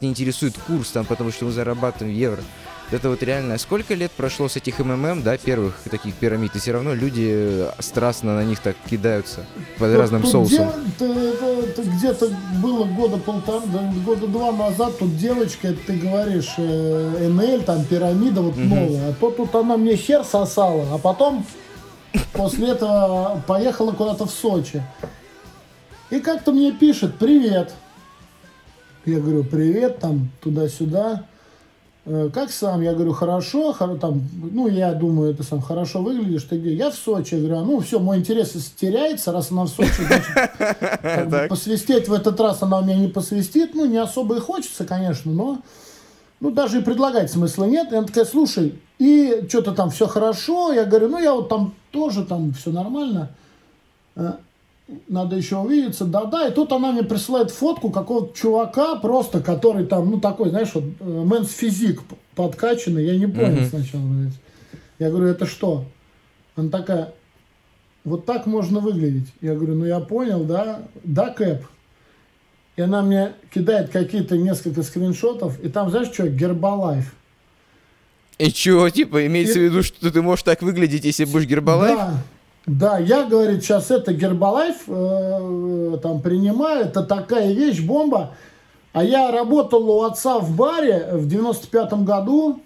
не интересует курс там, потому что мы зарабатываем евро. Это вот реально, сколько лет прошло с этих МММ, да, первых таких пирамид, и все равно люди страстно на них так кидаются под Тут- разным соусом. где-то было года полтора, да, года два назад тут девочка, ты говоришь, э, НЛ, там пирамида вот новая, а то тут она мне хер сосала, а потом после этого поехала куда-то в Сочи. И как-то мне пишет, привет. Я говорю, привет, там, туда-сюда. Э, Как сам? Я говорю, хорошо, хоро- там, ну, я думаю, ты сам хорошо выглядишь, ты где? Я в Сочи. Я говорю, «А, ну, все, мой интерес теряется, раз она в Сочи, значит, посвистеть в этот раз она у меня не посвистит. Ну, не особо и хочется, конечно, но ну, даже и предлагать смысла нет. И она такая, слушай, и что-то там все хорошо. Я говорю, ну, я вот там тоже, там все нормально. Надо еще увидеться, да-да. И тут она мне присылает фотку какого-то чувака просто, который там, ну, такой, знаешь, вот, э, мэнс физик подкачанный. Я не понял Мгм. сначала. блядь. Я говорю, это что? Она такая, вот так можно выглядеть. Я говорю, ну, я понял, да? Да, Кэп. И она мне кидает какие-то несколько скриншотов, и там, знаешь, что, Гербалайф. И чего, типа, имеется в виду, что ты можешь так выглядеть, если будешь гербалайф? Да, да, я, говорит, сейчас это Гербалайф э, там принимаю, это такая вещь, бомба. А я работал у отца в баре в 95-м году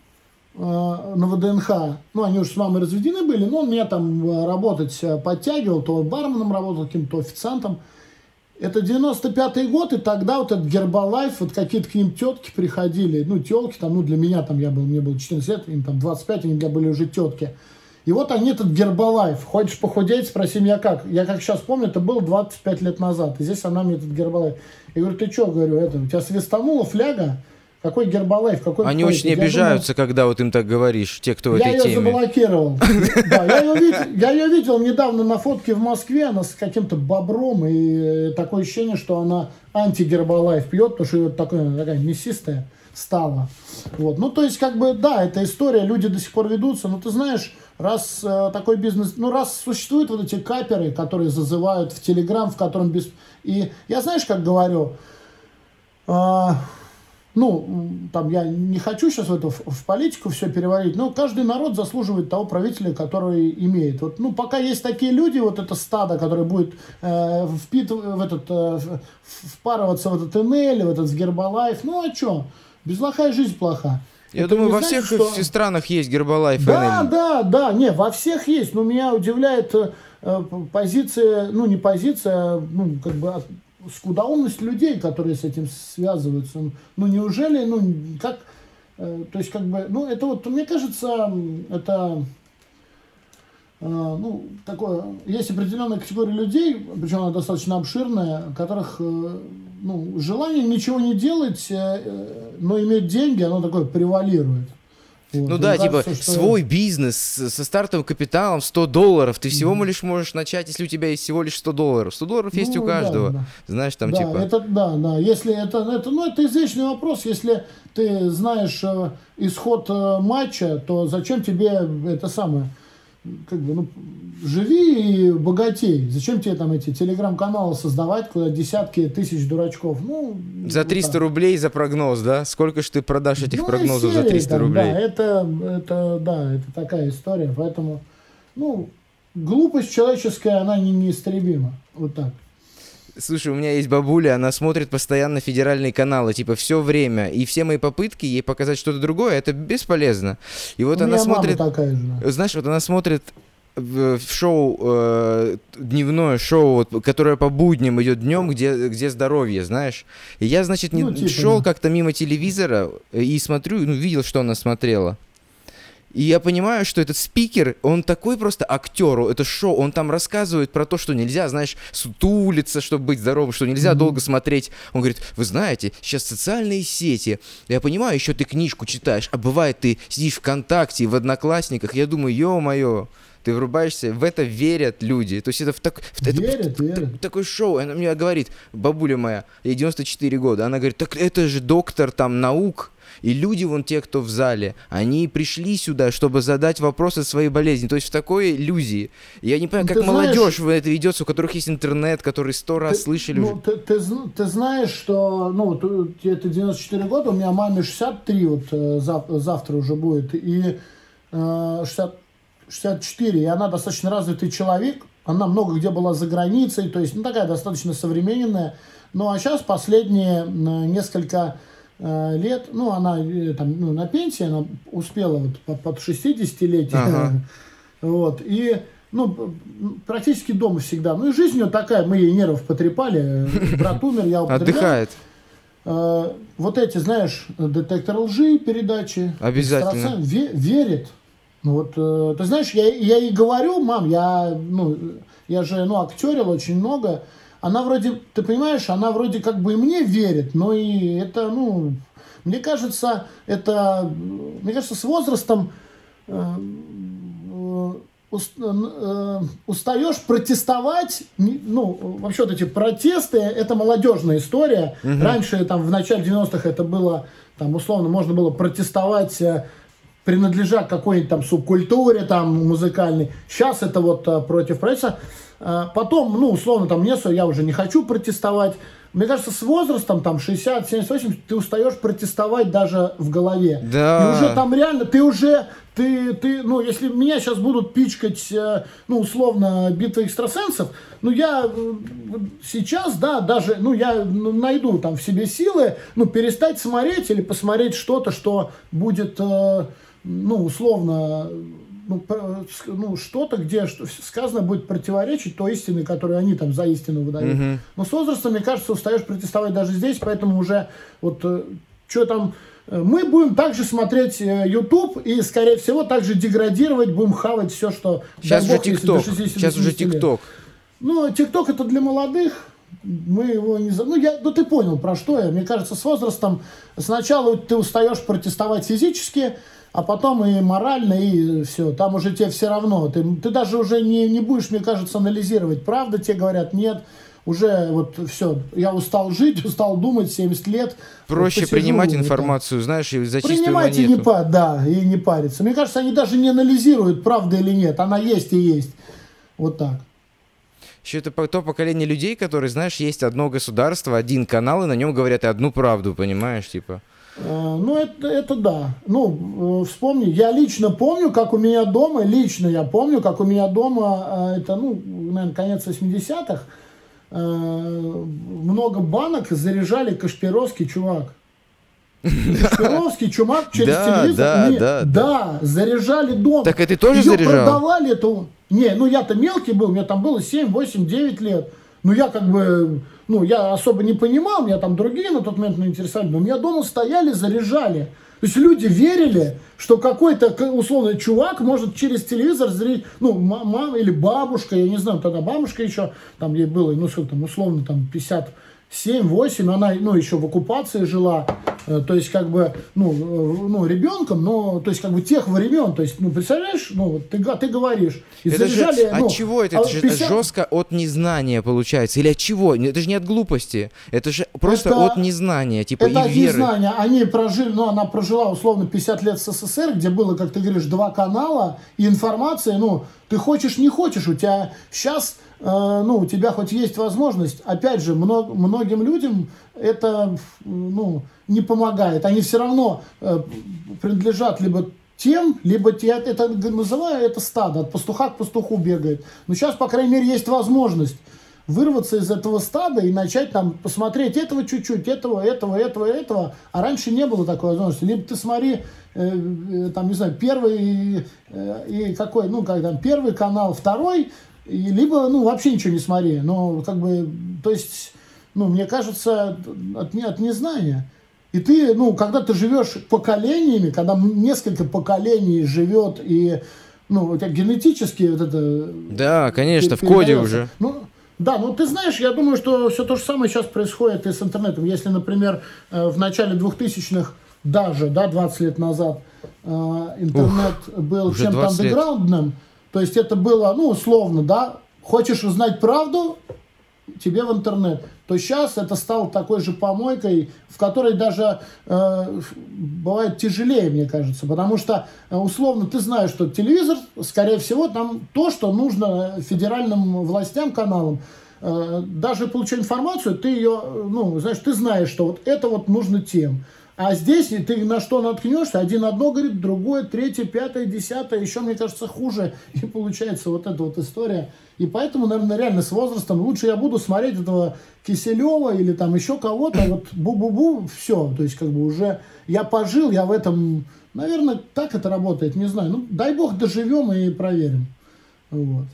э, на ВДНХ. Ну, они уже с мамой разведены были, но он меня там э, работать э, подтягивал, то барменом работал, каким-то официантом. Это 95-й год, и тогда вот этот Гербалайф, вот какие-то к ним тетки приходили, ну, телки там, ну, для меня там, я был, мне было 14 лет, им там 25, они для были уже тетки. И вот они этот Гербалайф. Хочешь похудеть, спроси меня как. Я как сейчас помню, это было 25 лет назад. И здесь она мне этот Гербалайф. Я говорю, ты что, говорю, это, у тебя свистанула фляга? Какой Гербалайф? Какой Они очень это?» Я обижаются, когда вот им так говоришь, те, кто в думаю, Я этой ее теме. заблокировал. Да, я ее видел, я ее видел недавно на фотке в Москве, она с каким-то бобром, и такое ощущение, что она анти-гербалайф пьет, потому что ее такая, такая мясистая стала. Вот. Ну, то есть, как бы, да, это история, люди до сих пор ведутся, но ты знаешь, раз э, такой бизнес, ну, раз существуют вот эти каперы, которые зазывают в Телеграм, в котором без... И я, знаешь, как говорю, а, ну, там я не хочу сейчас в, это, в, политику все переварить, но каждый народ заслуживает того правителя, который имеет. Вот, ну, пока есть такие люди, вот это стадо, которое будет э, впитыв- в этот, э, впарываться в этот НЛ, в этот в Гербалайф, ну, а что? Безплохая жизнь плоха. Я Это думаю, во значит, всех что- странах есть гербалайф да, НЛ. да, да, не, во всех есть, но меня удивляет э, э, позиция, ну не позиция, а, ну как бы скудоумность людей, которые с этим связываются. Ну неужели, ну как, э, то есть как бы, ну это вот, мне кажется, это э, ну, такое, есть определенная категория людей, причем она достаточно обширная, которых э, ну, желание ничего не делать, э, э, но иметь деньги, оно такое превалирует. Вот. Ну Им да, типа кажется, что- свой бизнес со стартовым капиталом 100 долларов. Ты всего лишь можешь начать, если у тебя есть всего лишь 100 долларов. 100 долларов есть Ну, у да, каждого. да. Знаешь, там да, типа... это, да, да. Если это, это, ну, это извечный вопрос. Если ты знаешь э, исход э, матча, то зачем тебе это самое? Как бы, ну, живи и богатей. Зачем тебе там эти телеграм-каналы создавать, куда десятки тысяч дурачков? Ну, За вот 300 так. рублей за прогноз, да? Сколько ж ты продашь этих Ну, прогнозов из за серии 300 там, рублей? Да, это, это, да, это такая история. Поэтому, ну, глупость человеческая, она не неистребима. Вот так. Слушай, у меня есть бабуля, она смотрит постоянно федеральные каналы, типа все время, и все мои попытки ей показать что-то другое, это бесполезно. И вот У она смотрит, такая же. знаешь, вот она смотрит в шоу, э, дневное шоу, вот, которое по будням идет днем, где, где здоровье, знаешь. И я, значит, не Ну, типа, шел да. как-то мимо телевизора и смотрю, ну, видел, что она смотрела. И я понимаю, что этот спикер, он такой просто актер, это шоу, он там рассказывает про то, что нельзя, знаешь, сутулиться, чтобы быть здоровым, что нельзя Мгм. долго смотреть. Он говорит, вы знаете, сейчас социальные сети, я понимаю, еще ты книжку читаешь, а бывает ты сидишь ВКонтакте, в Одноклассниках, я думаю, ё-моё, ты врубаешься, в это верят люди. То есть это в, так, в- это Верят, верят. такое шоу. Она мне говорит, бабуля моя, ей 94 года, она говорит, так это же доктор там наук, И люди, вон те, кто в зале, они пришли сюда, чтобы задать вопросы своей болезни. То есть в такой иллюзии. Я не понимаю, Ну, как ты знаешь- молодежь в это ведется, у которых есть интернет, который сто раз Ты- слышали ну, уже. ты, ты ты знаешь, что, ну, тут это 94 года, у меня маме 63 вот э, зав- завтра уже будет, и э, 60 64, и она достаточно развитый человек, она много где была за границей, то есть, ну, такая достаточно современная, ну, а сейчас последние несколько э, лет, ну, она э, там, ну, на пенсии, она успела вот по- под 60-летие, Ага. вот, и ну, практически дома всегда. Ну и жизнь у нее такая, мы ей нервов потрепали, брат умер, я употреблял. Отдыхает. Э, Вот эти, знаешь, детектор лжи, передачи. Обязательно. ве- верит. Ну вот, э, ты знаешь, я, я ей говорю, мам, я, ну, я же, ну, актерил очень много. Она вроде, ты понимаешь, она вроде как бы и мне верит, но и это, ну, мне кажется, это, мне кажется, с возрастом э, э, ус- э, устаешь протестовать, ну, вообще вот эти протесты, это молодежная история. Раньше, там, в начале 90-х это было, там, условно, можно было протестовать, э, принадлежа какой-нибудь там субкультуре, там, музыкальной. Сейчас это вот э, против правительства. Э, Потом, ну, условно, там, не, я уже не хочу протестовать. Мне кажется, с возрастом, там, 60, 78, ты устаешь протестовать даже в голове. Да. И уже там реально, ты уже, ты, ты, ну, если меня сейчас будут пичкать, э, ну, условно, битва экстрасенсов, ну, я э, сейчас, да, даже, ну, я найду там в себе силы, ну, перестать смотреть или посмотреть что-то, что будет, э, ну, условно, ну, ну, что-то, где что- сказано будет противоречить той истине, которую они там за истину выдают. Мгм. Но с возрастом, мне кажется, устаешь протестовать даже здесь, поэтому уже вот что там... э, Мы будем также смотреть э, YouTube и, скорее всего, также деградировать, будем хавать все, что... Сейчас бог, ТикТок. 60 Сейчас уже 70 лет. ТикТок. Ну, ТикТок это для молодых. Мы его не. Ну, я... ну, ты понял, про что я. Мне кажется, с возрастом сначала ты устаешь протестовать физически, а потом и морально, и все. Там уже тебе все равно. Ты, ты даже уже не, не будешь, мне кажется, анализировать. Правда тебе говорят, нет. Уже вот все. Я устал жить, устал думать, 70 лет. Проще Вот посижу, принимать информацию, знаешь, и за чистую Принимайте и не па, да, и не париться. Мне кажется, они даже не анализируют, правда или нет. Она есть и есть. Вот так. Еще это то поколение людей, которые, знаешь, есть одно государство, один канал, и на нем говорят и одну правду, понимаешь, типа. Э, Ну, это, это да. Ну, э, вспомни, я лично помню, как у меня дома, лично я помню, как у меня дома, э, это, ну, наверное, конец 80-х, э, много банок заряжали Кашпировский чувак. Кашпировский чувак через Да, телевизор. да, Не, да, да, заряжали дома. Так и ты тоже Её заряжал? продавали эту... Не, ну я-то мелкий был, мне там было 7, 8, 9 лет. Ну я как бы, ну я особо не понимал, меня там другие на тот момент интересовали, но у меня дома стояли, заряжали. То есть люди верили, что какой-то условный чувак может через телевизор зрить, ну, ма- мама или бабушка, я не знаю, тогда бабушка еще, там ей было, ну, сколько там, условно, там, 57, 8, она, ну, еще в оккупации жила, Э, то есть, как бы, ну, э, ну, ребенком, но, то есть, как бы, тех времен, то есть, ну, представляешь, ну, ты, ты говоришь, и Это же, заряжали, ну, от чего это? а Это же 50 жестко от незнания получается. Или от чего? Это же не от глупости. Это же просто Это- от незнания, типа, Это и от веры. незнания. Они прожили, ну, она прожила условно 50 лет в СССР, где было, как ты говоришь, два канала, и информация, ну, ты хочешь, не хочешь, у тебя сейчас, ну, у тебя хоть есть возможность, опять же, мно- многим людям это, ну, не помогает. Они все равно э, принадлежат либо тем, либо те, это называю это стадо, от пастуха к пастуху бегает. Но сейчас, по крайней мере, есть возможность вырваться из этого стада и начать там посмотреть этого чуть-чуть, этого, этого, этого, этого. А раньше не было такой возможности. Либо ты смотри, э, э, там, не знаю, первый э, и какой, ну, как там, первый канал, второй, и либо, ну, вообще ничего не смотри. Но, как бы, то есть, ну, мне кажется, от, от незнания. И ты, ну, когда ты живешь поколениями, когда несколько поколений живет и, ну, у тебя генетически вот это Да, конечно, в коде уже. Ну, да, ну ты знаешь, я думаю, что все то же самое сейчас происходит и с интернетом. Если, например, э, в начале 2000-х, даже, да, 20 лет назад, э, интернет был уже чем-то 20 лет. То есть это было, ну, условно, да, хочешь узнать правду, тебе в интернет. То то сейчас это стало такой же помойкой, в которой даже э, бывает тяжелее, мне кажется, потому что э, условно ты знаешь, что телевизор, скорее всего, там то, что нужно федеральным властям, каналам, э, даже получая информацию, ты ее, ну, знаешь, ты знаешь, что вот это вот нужно тем. А здесь ты на что наткнешься, один одно говорит, другое, третье, пятое, десятое, еще, мне кажется, хуже. И получается вот эта вот история. И поэтому, наверное, реально с возрастом лучше я буду смотреть этого Киселева или там еще кого-то, вот бу-бу-бу, все. То есть как бы уже я пожил, я в этом, наверное, так это работает, не знаю. Ну, дай бог доживем и проверим. Вот.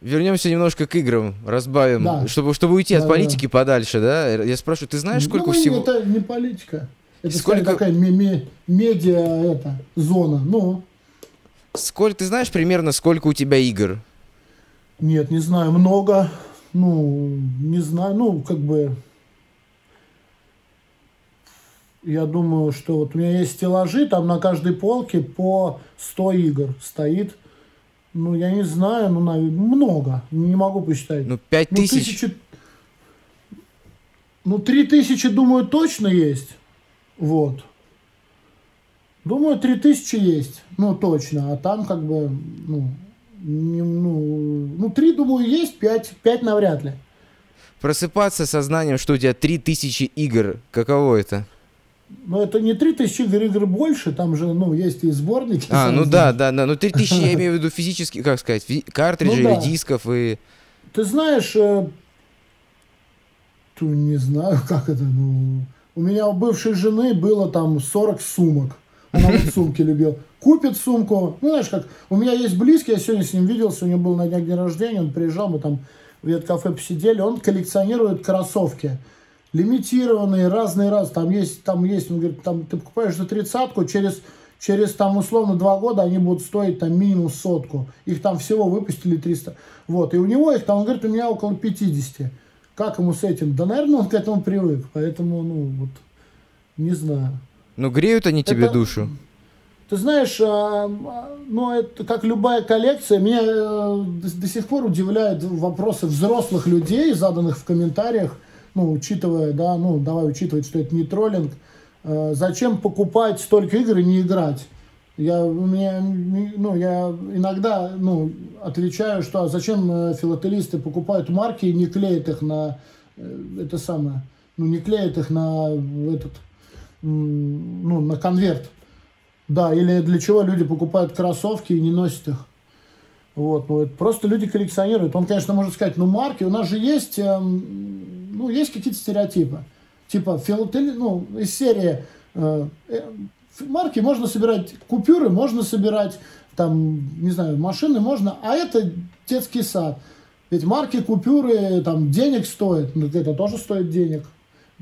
Вернемся немножко к играм, разбавим, да. чтобы, чтобы уйти да, от политики да. подальше, да? Я спрашиваю, ты знаешь, сколько ну, всего... Это не политика. Это сколько такая медиа это, зона. Ну. Сколько ты знаешь примерно сколько у тебя игр? Нет, не знаю, много. Ну, не знаю, ну, как бы. Я думаю, что вот у меня есть стеллажи, там на каждой полке по 100 игр стоит. Ну, я не знаю, ну, наверное, много. Не могу посчитать. Ну, 5 ну, тысяч. Ну, тысячи... ну, 3 тысячи, думаю, точно есть. Вот. Думаю, 3000 есть, ну, точно, а там как бы, ну, не, ну, ну, 3, думаю, есть, 5, 5 навряд ли. Просыпаться сознанием, что у тебя 3000 игр, каково это? Ну, это не 3000 игр, игр больше, там же, ну, есть и сборники. А, ну да, да, да, ну 3000 я имею в виду физически, как сказать, картриджи ну, да. дисков и... Ты знаешь, э, не знаю, как это, ну... У меня у бывшей жены было там 40 сумок. Она вот сумки любила. Купит сумку. Ну, знаешь, как у меня есть близкий, я сегодня с ним виделся, у него был на день день рождения, он приезжал, мы там в веткафе посидели, он коллекционирует кроссовки. Лимитированные, разные раз. Там есть, там есть, он говорит, там ты покупаешь за тридцатку, через, через там условно два года они будут стоить там минимум сотку. Их там всего выпустили 300. Вот, и у него их там, он говорит, у меня около 50. Как ему с этим? Да, наверное, он к этому привык. Поэтому, ну, вот, не знаю. Ну, греют они тебе это, душу? Ты знаешь, а, а, ну, это как любая коллекция. Меня а, до, до сих пор удивляют вопросы взрослых людей, заданных в комментариях. Ну, учитывая, да, ну, давай учитывать, что это не троллинг. А, зачем покупать столько игр и не играть? Я, меня, ну, я иногда ну, отвечаю, что а зачем э, филателисты покупают марки и не клеят их на э, это самое, ну, не клеят их на этот, ну, на конверт. Да, или для чего люди покупают кроссовки и не носят их. Вот, ну, это просто люди коллекционируют. Он, конечно, может сказать, ну, марки, у нас же есть, э, ну, есть какие-то стереотипы. Типа, филатели, ну, из серии э, марки можно собирать купюры, можно собирать там, не знаю, машины можно, а это детский сад. Ведь марки, купюры, там, денег стоят, ну, это тоже стоит денег.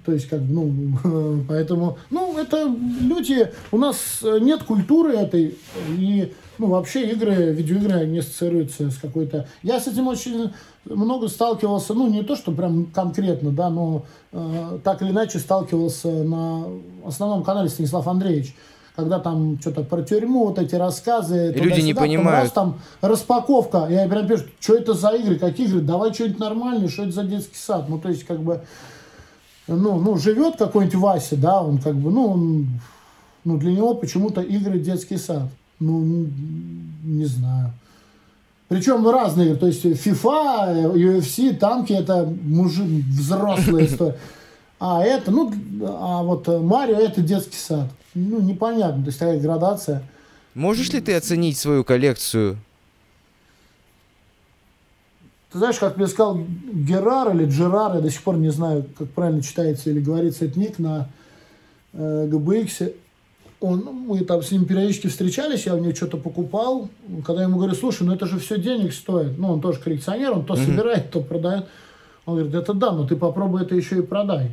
То есть, как, ну, поэтому, ну, это люди, у нас нет культуры этой, и, ну, вообще игры, видеоигры, они ассоциируются с какой-то... Я с этим очень много сталкивался, ну, не то, что прям конкретно, да, но э, так или иначе сталкивался на основном канале Станислав Андреевич когда там что-то про тюрьму, вот эти рассказы. И люди не понимают. Раз там распаковка, я прям пишу, что это за игры, какие игры, давай что-нибудь нормальное, что это за детский сад. Ну, то есть, как бы, ну, ну живет какой-нибудь Вася, да, он как бы, ну, он, ну, для него почему-то игры детский сад. Ну, не, знаю. Причем разные, то есть FIFA, UFC, танки это мужик, взрослая история. А это, ну, а вот Марио это детский сад ну, непонятно, то есть такая градация. Можешь ли ты оценить свою коллекцию? Ты знаешь, как мне сказал Герар или Джерар, я до сих пор не знаю, как правильно читается или говорится этот ник на э, GBX. Он, мы там с ним периодически встречались, я у него что-то покупал. Когда я ему говорю, слушай, ну это же все денег стоит. Ну, он тоже коллекционер, он то mm-hmm. собирает, то продает. Он говорит, это да, но ты попробуй это еще и продай.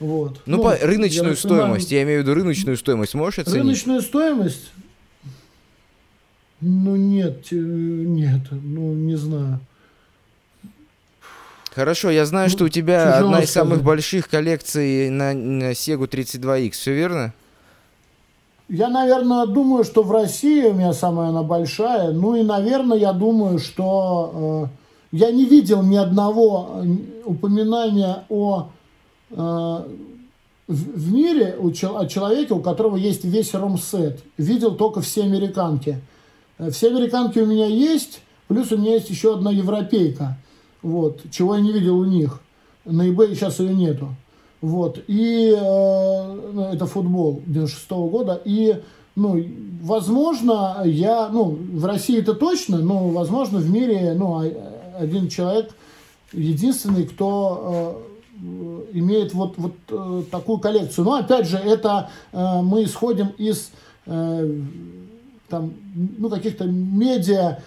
Вот. Ну, ну по рыночную я стоимость, я имею в виду рыночную стоимость, можешь оценить? Рыночную стоимость? Ну, нет, э, нет, ну, не знаю. Хорошо, я знаю, ну, что у тебя одна из самых больших коллекций на, на Sega 32X, все верно? Я, наверное, думаю, что в России у меня самая она большая. Ну и, наверное, я думаю, что я не видел ни одного упоминания о э, в мире у, о человеке, у которого есть весь ром-сет. Видел только все американки. Э, все американки у меня есть, плюс у меня есть еще одна европейка. Вот, чего я не видел у них. На eBay сейчас ее нету. Вот, и э, это футбол 96 -го года. И, ну, возможно, я, ну, в России это точно, но, возможно, в мире, ну, один человек единственный, кто Э, имеет вот, вот э, такую коллекцию. Но опять же, это э, мы исходим из э, там, ну, каких-то медиа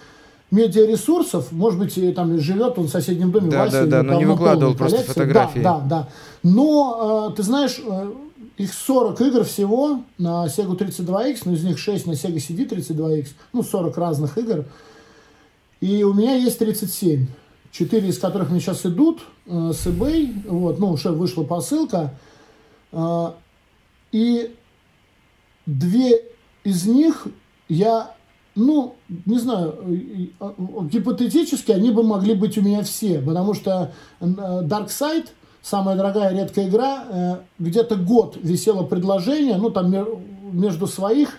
медиаресурсов, может быть, там живет он в соседнем доме да, Вася, да, да, но не выкладывал просто коллекции. фотографии. Да, да, да. Но, э, ты знаешь, э, их 40 игр всего на Sega 32X, но из них 6 на Sega CD 32X, ну, 40 разных игр. И у меня есть 37 четыре из которых мне сейчас идут э, с eBay, вот, ну, уже вышла посылка, э, и две из них я, ну, не знаю, э, э, гипотетически они бы могли быть у меня все, потому что э, Dark Side, самая дорогая редкая игра, э, где-то год висело предложение, ну, там между своих,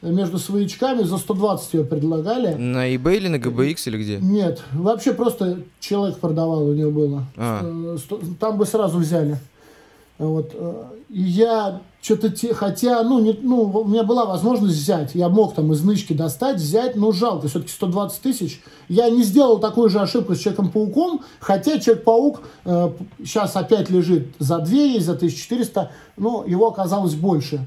между своячками за 120 ее предлагали. На eBay или на GBX или где? Нет, вообще просто человек продавал, у него было. А. Там бы сразу взяли. Вот. Э, и я что-то, те, хотя, ну, не, ну, у меня была возможность взять, я мог там из нычки достать, взять, но жалко, все-таки 120 тысяч. Я не сделал такую же ошибку с Человеком-пауком, хотя Человек-паук э, сейчас опять лежит за 2, есть за 1400, но его оказалось больше.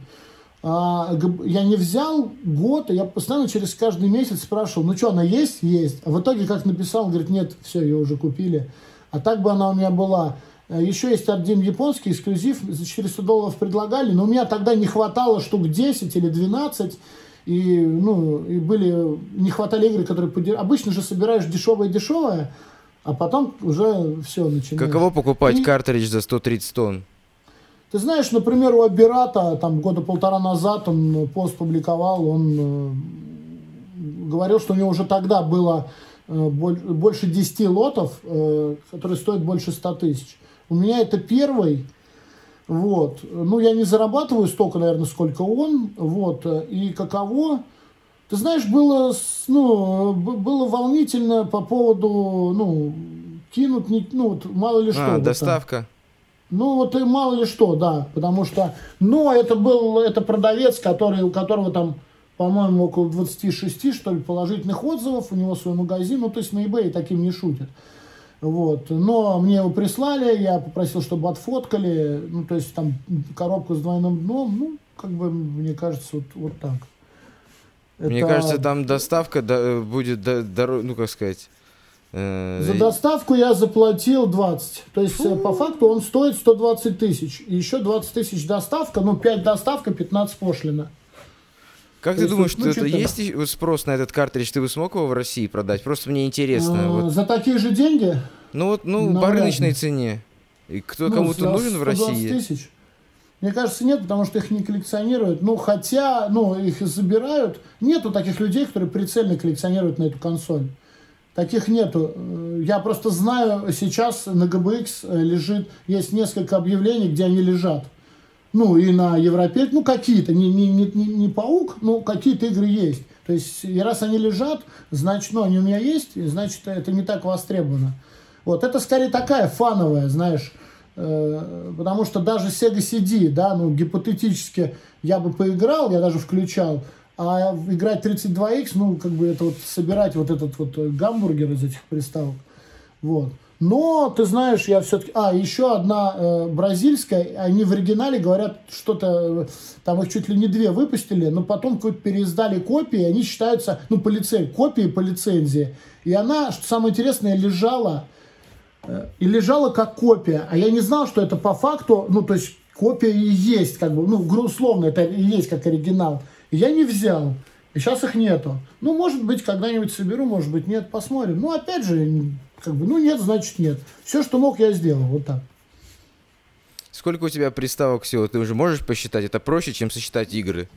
А, я не взял год, я постоянно через каждый месяц спрашивал, ну что, она есть? Есть. А в итоге, как написал, говорит, нет, все, ее уже купили. А так бы она у меня была. Э, Еще есть один японский эксклюзив, за 400 долларов предлагали, но у меня тогда не хватало штук 10 или 12, и, ну, и были, не хватали игры, которые... Подер... Обычно же собираешь дешевое-дешевое, а потом уже все начинаешь. Каково покупать и... картридж за 130 тонн? Ты знаешь, например, у Аберата там года полтора назад он пост публиковал, он э, говорил, что у него уже тогда было э, больше 10 лотов, э, которые стоят больше 100 тысяч. У меня это первый, вот. Ну, я не зарабатываю столько, наверное, сколько он, вот. И каково? Ты знаешь, было, ну, было волнительно по поводу, ну, кинуть, не, ну, вот, мало ли а, что. А, доставка. Там. Ну, вот и мало ли что, да, потому что... Но это был, это продавец, который, у которого там, по-моему, около 26, что ли, положительных отзывов, у него свой магазин, ну, то есть на eBay таким не шутят. Вот. Но мне его прислали, я попросил, чтобы отфоткали, ну, то есть там коробку с двойным дном, ну, как бы, мне кажется, вот, вот так. Мне Это... кажется, там доставка будет, дороже, ну, как сказать, Э, За доставку я заплатил 20. То есть, Фу. по факту, он стоит 120 тысяч. И еще 20 тысяч доставка, ну, 5 доставка, 15 пошлина. Как То ты думаешь, ну, что это есть спрос на этот картридж? Ты бы смог его в России продать? Просто мне интересно. Вот. За такие же деньги? Ну вот, ну, Навряд по рыночной цене. И кто ну, кому-то нужен в России? тысяч. Мне кажется, нет, потому что их не коллекционируют. Ну, хотя, ну, их забирают. Нету таких людей, которые прицельно коллекционируют на эту консоль. Таких нету. Я просто знаю, сейчас на GBX э, лежит, есть несколько объявлений, где они лежат. Ну, и на Европе, ну, какие-то, не, не, не, не паук, но какие-то игры есть. То есть, и раз они лежат, значит, ну, они у меня есть, и значит, это не так востребовано. Вот, это скорее такая фановая, знаешь, э, потому что даже Sega CD, да, ну, гипотетически я бы поиграл, я даже включал, а играть 32X, ну, как бы это вот собирать вот этот вот гамбургер из этих приставок. Вот. Но, ты знаешь, я все-таки... А, еще одна э, бразильская, они в оригинале говорят что-то... Э, там их чуть ли не две выпустили, но потом какой-то переиздали копии, они считаются, ну, по лицензии, копии по лицензии. И она, что самое интересное, лежала... Э, и лежала как копия. А я не знал, что это по факту, ну, то есть копия и есть, как бы, ну, условно, это и есть как оригинал. Я не взял. И сейчас их нету. Ну, может быть, когда-нибудь соберу, может быть, нет, посмотрим. Ну, опять же, как бы, ну, нет, значит, нет. Все, что мог, я сделал. Вот так. Сколько у тебя приставок всего? Ты уже можешь посчитать? Это проще, чем сосчитать игры.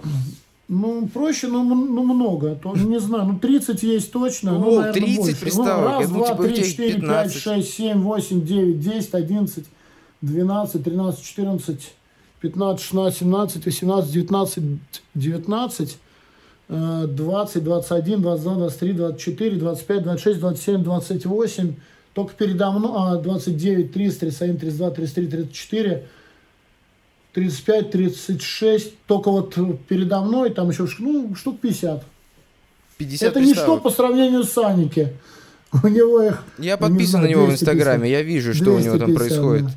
Ну, проще, ну, ну много. То, не знаю, ну 30 есть точно. Ну, Ну, наверное, 30 больше. приставок. Ну, раз, два, типа, три, четыре, пять, 15. шесть, семь, восемь, девять, десять, одиннадцать, двенадцать, тринадцать, четырнадцать, пятнадцать, шестнадцать, семнадцать, восемнадцать, девятнадцать, девятнадцать, э, двадцать, двадцать один, двадцать два, двадцать три, двадцать четыре, двадцать пять, двадцать шесть, двадцать семь, двадцать восемь. Только передо мной, а, 29, 30, 31, 32, 33, 34, 35, 36. Только вот передо мной там еще ну, штук 50. 50 Это ничто приставок. по сравнению с Аники. У него их... Я не подписан знаю, на него в 250. Инстаграме, я вижу, что у него там 250, происходит. да.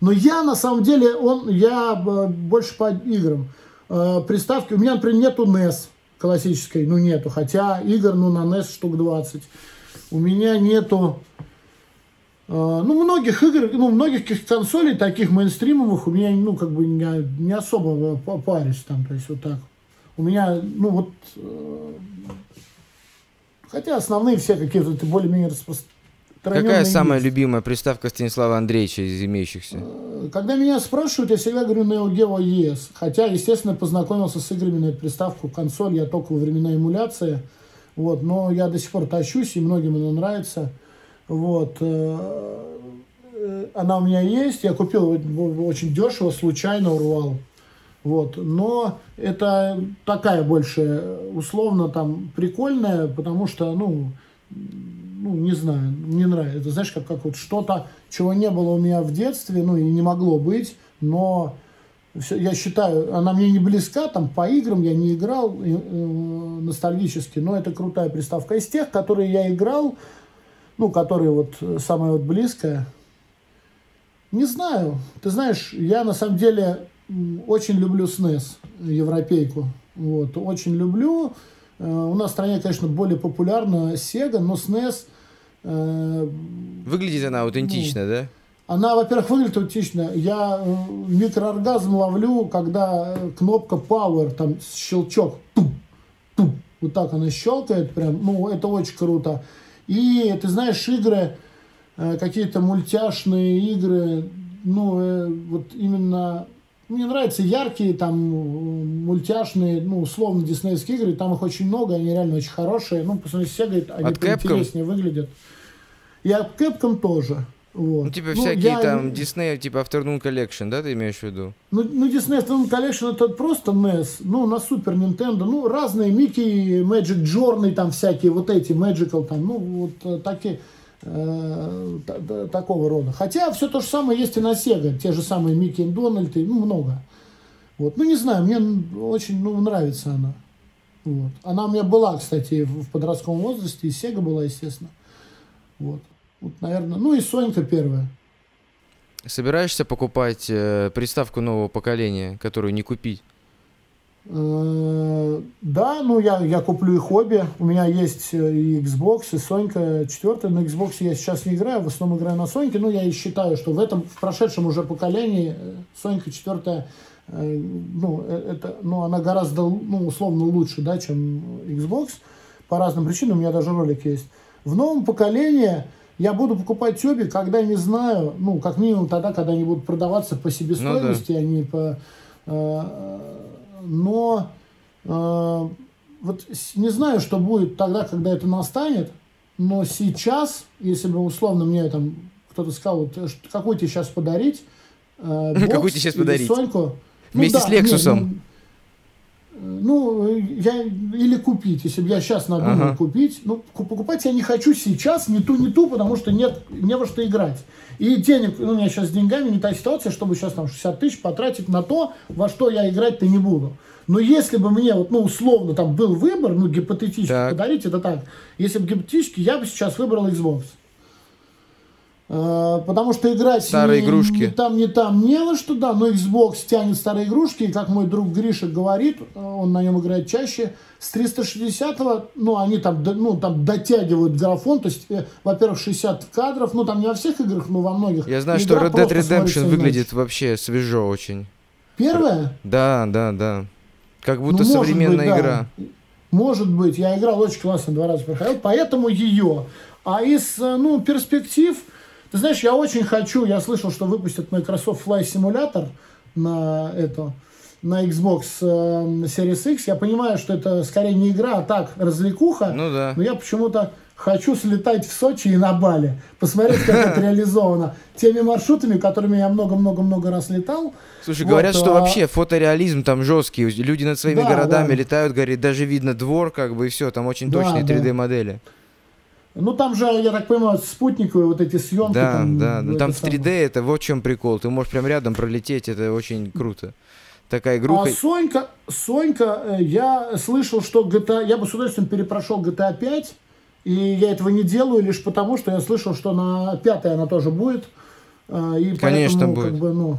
Но я на самом деле, он, я э, больше по играм. Э, Приставки, у меня, например, нету NES классической, ну нету, хотя игр, ну на NES штук 20. У меня нету, э, ну многих игр, ну многих консолей таких мейнстримовых у меня, ну как бы не, не особо парюсь там, то есть вот так. У меня, ну вот, э, хотя основные все какие-то более-менее распространенные. Какая самая есть. любимая приставка Станислава Андреевича из имеющихся? Когда меня спрашивают, я всегда говорю Neo Geo ES. Хотя, естественно, познакомился с играми на приставку, консоль я только во времена эмуляции. Вот, но я до сих пор тащусь, и многим она нравится. Вот. э, э, Она у меня есть, я купил очень дешево, случайно урвал. Вот. Но это такая больше условно там прикольная, потому что, ну, ну, не знаю, мне нравится. Знаешь, как, как вот что-то, чего не было у меня в детстве, ну, и не могло быть, но всё- я считаю, она мне не близка, там, по играм я не играл э, э, ностальгически, но это крутая приставка. Из тех, которые я играл, ну, которые вот э, самая вот близкая, не знаю. Ты знаешь, я на самом деле очень люблю SNES, европейку. Вот, очень люблю. Э, У нас в стране, конечно, более популярна Sega, но SNES, Выглядит она аутентично, да? она, во-первых, выглядит аутично. Я э, микрооргазм ловлю, когда э, кнопка Power, там щелчок, тум, тум, вот так она щелкает, прям, ну, это очень круто. И, ты знаешь, игры, э, какие-то мультяшные игры, ну, э, вот именно, мне нравятся яркие, там, мультяшные, ну, условно, диснеевские игры, там их очень много, они реально очень хорошие, ну, по сравнению с Sega, они интереснее выглядят. И от Capcom тоже. Вот. Ну, типа Ну, всякие я- там Disney, типа Afternoon Collection, да, ты имеешь в виду? Ну, ну Disney Afternoon Collection это просто NES, ну, на Super Nintendo, ну, разные Микки, Magic Journey, там всякие вот эти, Magical, там, ну, вот э, такие, э, та- та- такого рода. Хотя все то же самое есть и на Sega, те же самые Микки и Дональд, и, ну, много. Вот, ну, не знаю, мне очень, ну, нравится она. Вот. Она у меня была, кстати, в подростковом возрасте, и Sega была, естественно. Вот. Вот, наверное, ну и Сонька первая. Собираешься покупать э, приставку нового поколения, которую не купить? Э, Да, ну я, я куплю и хобби. У меня есть э, и Xbox, и Сонька 4. На Xbox я сейчас не играю, в основном играю на Соньке. Но я и считаю, что в этом, в прошедшем уже поколении э, Сонька 4, ну, это, ну, она гораздо, ну, условно лучше, да, чем Xbox. По разным причинам, у меня даже ролик есть. В новом поколении я буду покупать обе, когда не знаю, ну, как минимум тогда, когда они будут продаваться по себестоимости, а не по... э, но э, вот с- не знаю, что будет тогда, когда это настанет, но сейчас, если бы условно мне там кто-то сказал, вот, э, какой тебе сейчас подарить, э, Какой тебе или подарить? Соньку, Вместе с не, Лексусом. ну, ну, я или купить, если бы я сейчас надумал Ага. купить, ну, ку- покупать я не хочу сейчас, ни ту, ни ту, потому что нет, не во что играть. И денег, ну, у меня сейчас с деньгами не та ситуация, чтобы сейчас там 60 тысяч потратить на то, во что я играть-то не буду. Но если бы мне, вот, ну, условно, там был выбор, ну, гипотетически Так. подарить, это так. Если бы гипотетически, я бы сейчас выбрал Xbox. Э, Потому что играть Старые ни- игрушки. ни там, ни там не во что, да, но Xbox тянет старые игрушки, и как мой друг Гриша говорит, э, он на нем играет чаще, с 360-го, ну, они там, ну, там дотягивают графон, то есть, э, во-первых, 60 кадров, ну, там не во всех играх, но во многих. Я знаю, Игра что Red Dead Redemption смотрится иначе. выглядит вообще свежо очень. Первое? Да, да, да. Как будто Ну, современная быть, да. игра. Может быть, я играл очень классно, два раза проходил, поэтому ее. А из, ну, перспектив, ты знаешь, я очень хочу, я слышал, что выпустят Microsoft Flight Simulator на это. на Xbox э, Series X, я понимаю, что это скорее не игра, а так, развлекуха. Ну да. Но я почему-то хочу слетать в Сочи и на Бали, посмотреть, как это реализовано. Теми маршрутами, которыми я много-много-много раз летал. Слушай, Вот, говорят, что а- вообще фотореализм там жесткий. Люди над своими Да, городами да. летают, говорит, даже видно двор, как бы, и все, там очень Да, точные да. 3D-модели. Ну, там же, я так понимаю, спутниковые вот эти съемки. Да, там, да. Ну там в самое. 3D это вот в чем прикол. Ты можешь прям рядом пролететь, это очень круто. Такая А игруха. Сонька, Сонька, э, я слышал, что GTA, я бы с удовольствием перепрошел GTA 5, и я этого не делаю лишь потому, что я слышал, что на пятой она тоже будет. А, И Конечно, поэтому, будет. Как бы, ну,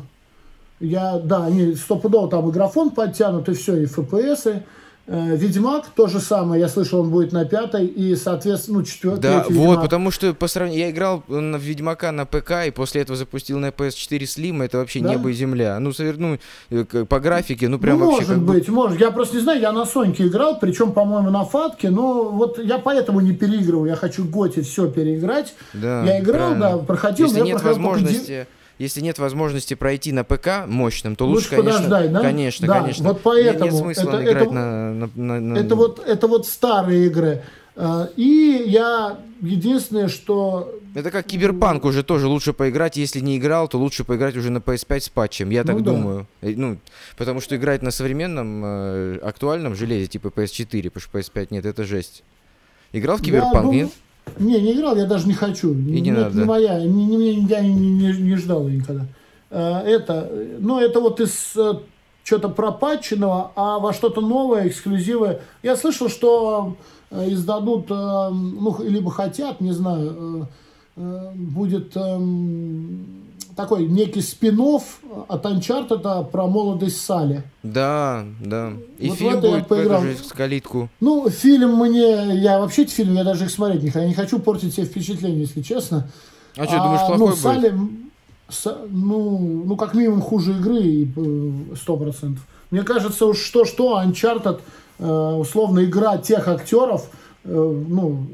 я, да, они стопудово там и графон подтянут, и все, и FPS. Э, Ведьмак то же самое, я слышал, он будет на пятой, и, соответственно, ну, четвертый. Да, вот, потому что по сравнению... Я играл на Ведьмака на ПК, и после этого запустил на PS4 Slim, это вообще Да? небо и земля. Ну, совер- ну, э, по графике, ну, прям ну, вообще... может как бы- быть, может. Я просто не знаю, я на Соньке играл, причем, по-моему, на Фатке, но вот я поэтому не переигрываю. Я хочу Готи все переиграть. Да, я играл, правильно. да, проходил, Если нет проходил только ди- возможности... Если нет возможности пройти на ПК мощным, то Лучше лучше, конечно, подождать, да? конечно, Да, конечно. вот поэтому Нет, нет смысла это- играть это- на, на- на- на- Это вот, это вот старые игры. А, И я единственное, что Это как Киберпанк уже тоже лучше поиграть, если не играл, то лучше поиграть уже на PS5 с патчем, я так Ну да. думаю. Э, Ну, потому что играть на современном, э, актуальном железе, типа PS4, потому что PS5 нет, это жесть. Играл в я Киберпанк, думаю- нет? Не, не играл, я даже не хочу. не Нет, надо. не моя, не, не- не- я не, не- не ждал ее никогда. А, Это, э, ну, это вот из что-то пропатченного, а во что-то новое, эксклюзивы. Я слышал, что э, издадут, э, ну, либо хотят, не знаю, э, э, будет эм, такой некий спин от Uncharted про молодость Салли. Да, да. И Вот фильм это будет поиграл. же калитку. Ну, фильм мне... Я вообще эти фильмы, я даже их смотреть не хочу. Я не хочу портить себе впечатление, если честно. А что, думаешь, плохой ну, будет? Салли, Са- ну, ну, как минимум хуже игры, и, э, сто процентов. Мне кажется, уж что-что, Uncharted, э, условно, игра тех актеров, э, ну,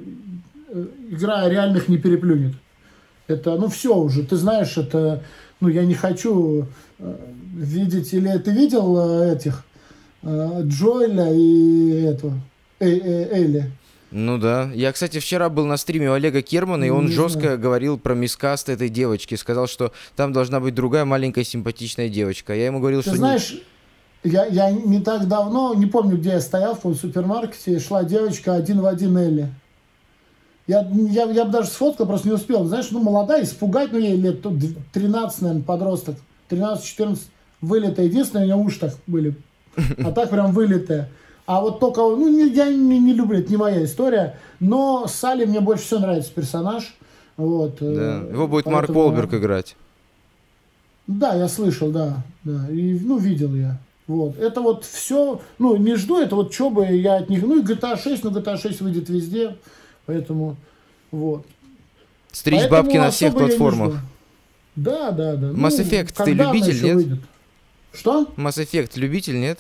игра реальных не переплюнет. Это, ну, все уже, ты знаешь, это, ну, я не хочу э, видеть, или ты видел э, этих, э, Джоэля и этого, э, э, Элли? Ну да. Я, кстати, вчера был на стриме у Олега Кермана, и он Не жестко знаю. говорил про мискаст этой девочки. Сказал, что там должна быть другая маленькая симпатичная девочка. Я ему говорил, Ты что... знаешь, я, я не так давно, не помню, где я стоял, в супермаркете, шла девочка один в один Элли. Я, я, я бы даже сфоткал, просто не успел. Знаешь, ну, молодая, испугать, ну, ей лет тут 13, наверное, подросток. 13-14, вылитая. Единственное, у нее уши так были. А так прям вылитая. А вот только, ну, не- я не, не люблю, это не моя история. Но Салли мне больше всего нравится персонаж. Вот, Да. э, Его будет Марк поэтому- Уолберг играть. Да, я слышал, да, да, и, ну, видел я. Вот, это вот все, ну, не жду, это вот что бы я от них, ну, и GTA 6, но GTA 6 выйдет везде, поэтому, вот. Стричь Поэтому бабки на всех платформах. Да, да, да. Mass Ну, Effect, ты когда она любитель, нет? выйдет? Что? Mass Effect любитель, нет?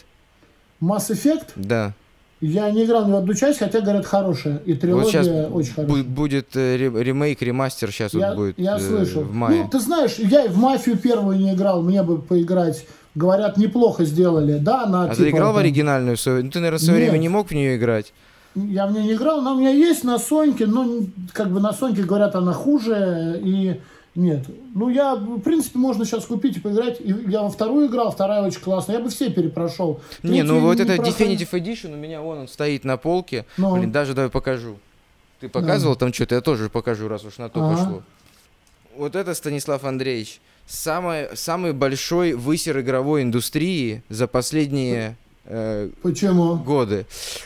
Mass Effect? Да. Я не играл ни в одну часть, хотя, говорят, хорошая, и трилогия вот сейчас очень хорошая. будет э, ре- ремейк, ремастер сейчас я, вот будет я э, слышал. в мае. Ну, ты знаешь, я и в мафию первую не играл, мне бы поиграть. Говорят, неплохо сделали, да, на а типа, ты играл в там, оригинальную? в свое- Ну, ты, наверное, в свое время Нет. не мог в нее играть. Я в нее не играл, но у меня есть на Соньке, но н- как бы на Соньке говорят, она хуже, и нет. Ну, я, в принципе, можно сейчас купить и поиграть. И я во вторую играл, вторая очень классная. Я бы все перепрошел. не, ну вот не это проходил. Definitive Edition, у меня вон он стоит на полке. Ну. Блин, даже давай покажу. Ты показывал там что-то, я тоже покажу, раз уж на то Ага. пошло. Вот это Станислав Андреевич. Самый, самый большой высер игровой индустрии за последние э, Почему? годы.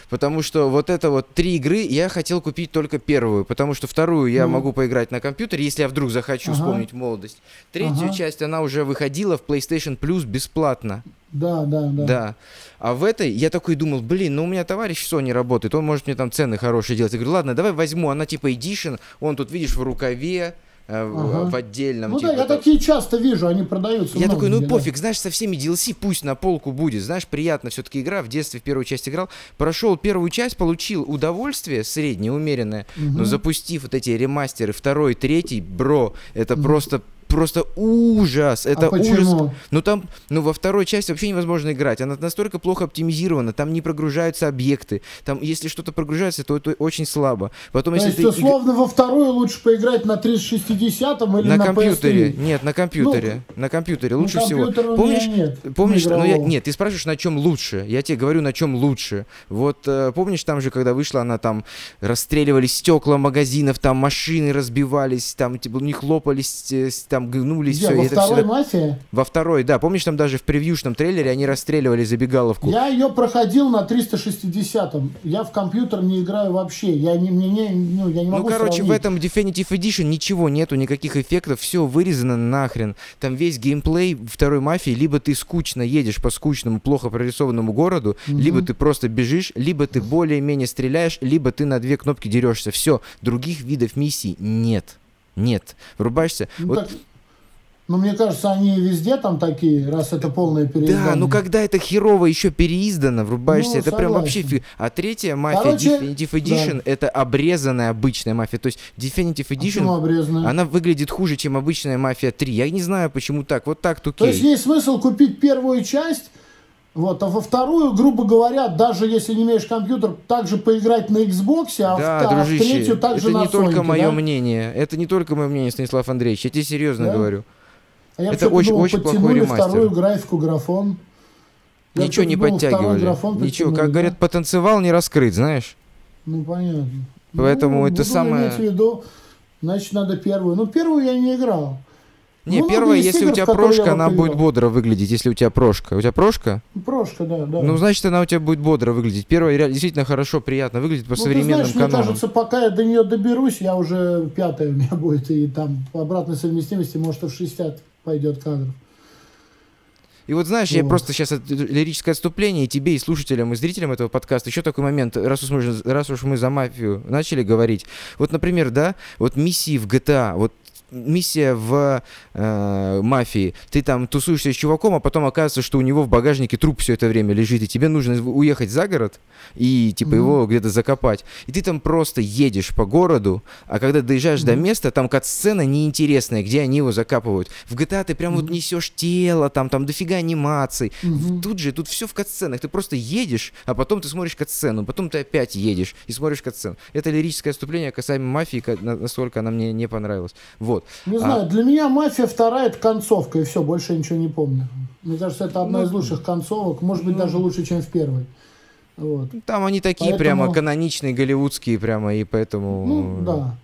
Потому что вот это вот три игры я хотел купить только первую, потому что вторую я Ну. могу поиграть на компьютере, если я вдруг захочу Ага. вспомнить молодость. Третью Ага. часть она уже выходила в PlayStation Plus бесплатно. Да, да, да. Да. А в этой я такой думал, блин, ну у меня товарищ Sony работает, он может мне там цены хорошие делать. Я говорю, ладно, давай возьму, она типа Edition, он тут, видишь, в рукаве, Ага. в отдельном. Ну типа, да, я там. такие часто вижу, они продаются. Я такой, ну где, да. пофиг, знаешь, со всеми DLC пусть на полку будет. Знаешь, приятно все-таки игра. В детстве в первую часть играл. Прошел первую часть, получил удовольствие среднее, умеренное. Но Мгм. запустив вот эти ремастеры, второй, третий, бро, это просто просто ужас. Это а почему? ужас. Ну там, ну во второй части вообще невозможно играть. Она настолько плохо оптимизирована, там не прогружаются объекты. Там, если что-то прогружается, то это очень слабо. Потом, То если есть, ты условно, во вторую лучше поиграть на 360 или на, на, компьютере. PS3? Нет, на компьютере. на компьютере лучше Ну, всего. компьютера у Помнишь, нет, помнишь, ну я, нет, ты спрашиваешь, на чем лучше. Я тебе говорю, на чем лучше. Вот э, помнишь, там же, когда вышла, она там расстреливали стекла магазинов, там машины разбивались, там типа, у них лопались, э, с- там гнулись, Где, все. во второй «Мафии»? Во второй, да. Помнишь, там даже в превьюшном трейлере они расстреливали забегаловку. Я ее проходил на 360-м. Я в компьютер не играю вообще. Я не, мне не, ну, я не Ну, могу короче, в сравнить. этом Definitive Edition ничего нету, никаких эффектов, все вырезано нахрен. Там весь геймплей второй мафии, либо ты скучно едешь по скучному, плохо прорисованному городу, либо ты просто бежишь, либо ты более-менее стреляешь, либо ты на две кнопки дерешься. Все, других видов миссий нет. Нет. Врубаешься. Ну, вот так- ну, мне кажется, они везде там такие, раз это полное переиздание. Да, ну когда это херово еще переиздано, врубаешься, Ну, это прям вообще согласен. фиг. А третья мафия, Короче, Definitive Edition, это обрезанная обычная мафия. То есть Definitive А Edition, обрезанная? она выглядит хуже, чем обычная мафия 3. Я не знаю, почему так. Вот так То есть есть смысл купить первую часть, вот, а во вторую, грубо говоря, даже если не имеешь компьютер, также поиграть на Xbox, а, в, Да, а в дружище, третью также это на не только Соньке, мое да? мнение. Это не только мое мнение, Станислав Андреевич. Я тебе серьезно Да? говорю. А я Это очень- думал, очень плохой ремастер. вторую графику, графон. Я Ничего не думал, подтягивали. графон Ничего, как да? говорят, потанцевал, не раскрыт, знаешь? Ну, понятно. Поэтому Ну, это буду самое- иметь в виду, значит, надо первую. Ну, первую я не играл. Не, Ну, первое, если у игр, тебя в которые прошка, она будет бодро выглядеть, если у тебя прошка. У тебя прошка? Прошка, да, да. Ну, значит, она у тебя будет бодро выглядеть. Первая действительно хорошо, приятно выглядит по Ну, ты современным знаешь, мне кажется, пока я до нее доберусь, я уже пятая у меня будет, и там по обратной совместимости, может, и в 60 пойдет кадров. И вот знаешь, я Вот. просто сейчас лирическое отступление и тебе, и слушателям, и зрителям этого подкаста. Еще такой момент, раз уж, мы, раз уж мы за мафию начали говорить. Вот, например, да, вот миссии в GTA, вот миссия в э, мафии. Ты там тусуешься с чуваком, а потом оказывается, что у него в багажнике труп все это время лежит, и тебе нужно уехать за город и типа Мгм. его где-то закопать. И ты там просто едешь по городу, а когда доезжаешь до Мгм. места, там кат-сцена неинтересная, где они его закапывают. В GTA ты прям вот Мгм. несешь тело, там, там дофига анимаций. Мгм. Тут же, тут все в кат-сценах. Ты просто едешь, а потом ты смотришь кат-сцену, потом ты опять едешь и смотришь кат-сцену. Это лирическое отступление касаемо мафии, ка- на- насколько она мне не понравилась. Вот. Не А- знаю, для меня «Мафия» вторая это концовка, и все, больше я ничего не помню. Мне кажется, это одна Ну, из лучших концовок, может быть, ну. даже лучше, чем в первой. Вот. Там они такие Поэтому- прямо каноничные, голливудские прямо, и поэтому... Ну, да.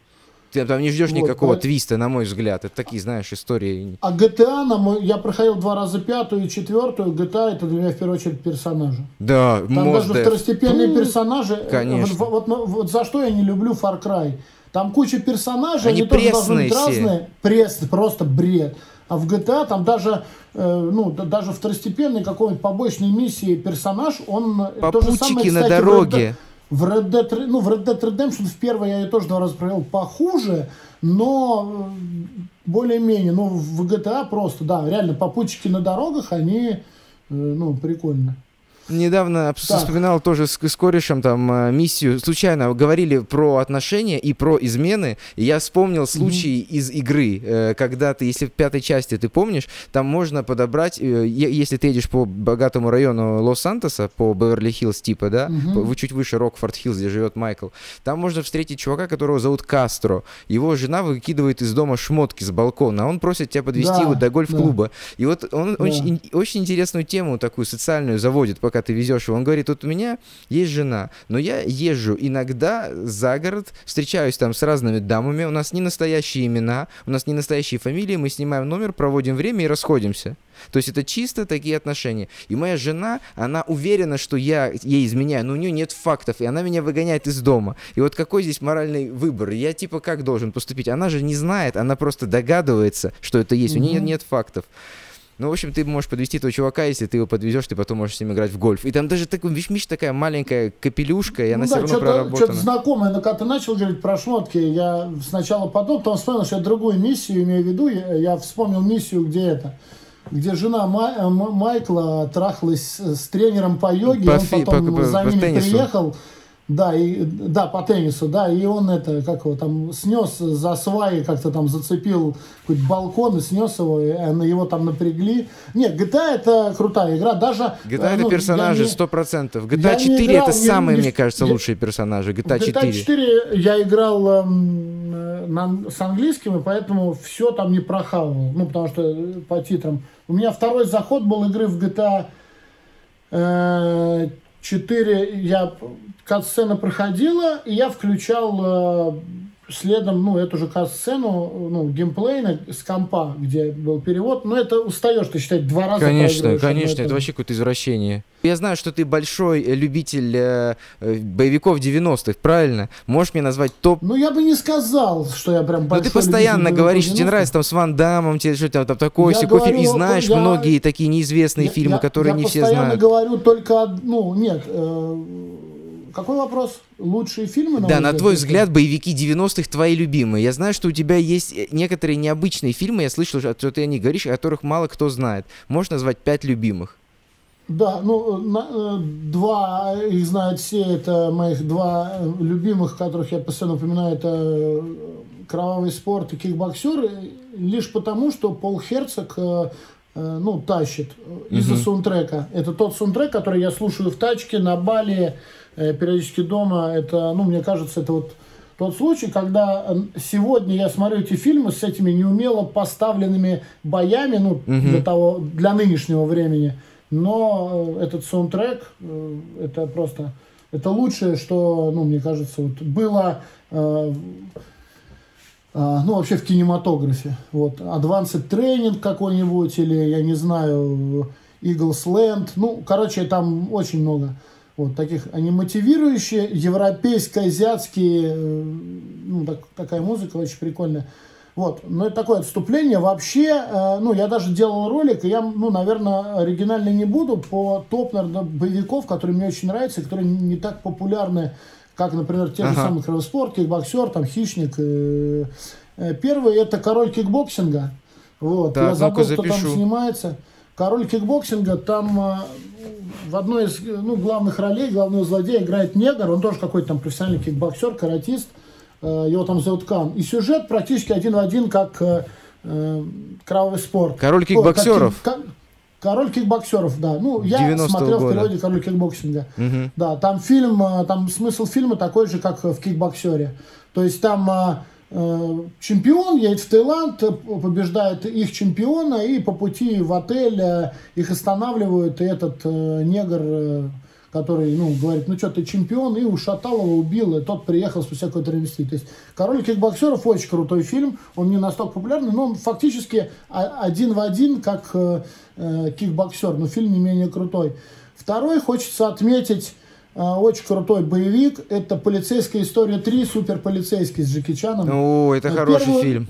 Ты там не ждешь Вот, никакого поэт- твиста, на мой взгляд. Это такие, знаешь, истории. А GTA, на мой- я проходил два раза пятую и четвертую. GTA это для меня в первую очередь персонажи. Да, Там даже Деф. второстепенные Фу. персонажи. э, Конечно. Вот, вот- вот- вот за что я не люблю Far Cry. Там куча персонажей, Они они, тоже должны быть все. разные. Пресс, просто бред. А в GTA там даже, э, ну, да- даже второстепенный какой-нибудь побочной миссии персонаж, он э, то же самое, Попутчики на дороге. В Red, Dead, ну, в Red Dead Redemption в первой я ее тоже два раза провел похуже, но э, более-менее. Ну, в GTA просто, да, реально, попутчики на дорогах, они, э, ну, прикольно. Недавно Так. вспоминал тоже с, с корешем там э, миссию. Случайно говорили про отношения и про измены. И я вспомнил случай из игры, э, когда ты, если в пятой части ты помнишь, там можно подобрать, э, если ты едешь по богатому району Лос-Сантоса, по Беверли-Хиллз типа, да, по- вы чуть выше Рокфорд-Хиллз, где живет Майкл, там можно встретить чувака, которого зовут Кастро. Его жена выкидывает из дома шмотки с балкона, а он просит тебя подвести Да, его до гольф-клуба. И вот он Да. очень, очень интересную тему такую социальную заводит, пока ты везешь его. Он говорит, вот у меня есть жена, но я езжу иногда за город, встречаюсь там с разными дамами, у нас не настоящие имена, у нас не настоящие фамилии, мы снимаем номер, проводим время и расходимся. То есть это чисто такие отношения. И моя жена, она уверена, что я ей изменяю, но у нее нет фактов, и она меня выгоняет из дома. И вот какой здесь моральный выбор? Я типа как должен поступить? Она же не знает, она просто догадывается, что это есть. У нее нет фактов. Ну, в общем, ты можешь подвести этого чувака, если ты его подвезешь, ты потом можешь с ним играть в гольф. И там даже такой, видишь, Миш, такая маленькая капелюшка, и она ну все да, равно что-то, проработана. что-то знакомое, но когда ты начал говорить про шмотки, я сначала подумал, потом вспомнил, что я другую миссию имею в виду, я, я вспомнил миссию, где это, где жена Май- э, Майкла трахалась с, тренером по йоге, По он потом по- по- за по ними теннису. приехал, Да, и, да, по теннису, да, и он это, как его там, снес за сваи, как-то там зацепил какой-то балкон и снес его, и его там напрягли. Нет, GTA это крутая игра, даже... GTA это ну, персонажи, сто процентов. GTA 4 играл, это самые, не, мне кажется, я, лучшие персонажи, GTA 4. GTA 4 я играл эм, на, с английским, и поэтому все там не прохавал, ну, потому что по титрам. У меня второй заход был игры в GTA э, 4, я кат-сцена проходила, и я включал э, следом, ну, эту же кат-сцену, ну, геймплейна с компа, где был перевод, но это устаешь ты считать два раза. Конечно, конечно, это... это вообще какое-то извращение. Я знаю, что ты большой э, любитель э, э боевиков 90-х, правильно? Можешь мне назвать топ... Ну, я бы не сказал, что я прям большой Но ты постоянно говоришь, что тебе нравится там с Ван Дамом, тебе что-то там такое, секой фильм, и знаешь я... многие такие неизвестные я, фильмы, я, которые я не все знают. Я постоянно говорю только, ну, нет, э, какой вопрос? Лучшие фильмы? На да, на твой взгляд, боевики 90-х твои любимые. Я знаю, что у тебя есть э, некоторые необычные фильмы, я слышал, что ты о них говоришь, о которых мало кто знает. Можешь назвать пять любимых? Да, ну, на, э, два, их знают все, это моих два э, любимых, которых я постоянно упоминаю, это «Кровавый спорт» и «Кикбоксер», лишь потому, что Пол Херцог ну, тащит из-за угу. саундтрека. Это тот саундтрек, который я слушаю в тачке, на Бали, Э, периодически дома, это, ну, мне кажется, это вот тот случай, когда э, сегодня я смотрю эти фильмы с этими неумело поставленными боями, ну, угу. для того, для нынешнего времени, но э, этот саундтрек, это просто, это лучшее, что, ну, мне кажется, вот было, э, э, ну, вообще в кинематографе, вот, Advanced Training какой-нибудь, или, я не знаю, Eagles Land, ну, короче, там очень много вот таких, они мотивирующие, европейско-азиатские, э, ну, так, такая музыка очень прикольная. Вот, но это такое отступление. Вообще, э, ну, я даже делал ролик, и я, ну, наверное, оригинально не буду по топ, наверное, боевиков, которые мне очень нравятся, которые не так популярны, как, например, те ага. же самые кровоспорт, кикбоксер, там, хищник. Э, первый это король кикбоксинга. Вот, так, я забыл, кто там снимается. Король кикбоксинга, там э, в одной из ну, главных ролей, главного злодея играет негр, он тоже какой-то там профессиональный кикбоксер, каратист, э, его там зовут Кан. И сюжет практически один в один, как э, э кровавый спорт. Король кикбоксеров? Как, Король кикбоксеров, да. Ну, я смотрел года. в переводе Король кикбоксинга. Угу. Да, там фильм, там смысл фильма такой же, как в кикбоксере. То есть там Э, чемпион едет в Таиланд, побеждает их чемпиона, и по пути в отель э, их останавливают, и этот э, негр, который, ну, говорит, ну что, ты чемпион, и ушатал его, убил, и тот приехал спустя какое-то время То есть «Король кикбоксеров» очень крутой фильм, он не настолько популярный, но он фактически один в один, как э, кикбоксер, но фильм не менее крутой. Второй хочется отметить очень крутой боевик. Это «Полицейская история 3. Суперполицейский» с Джеки Чаном. О, это хороший Первый, фильм.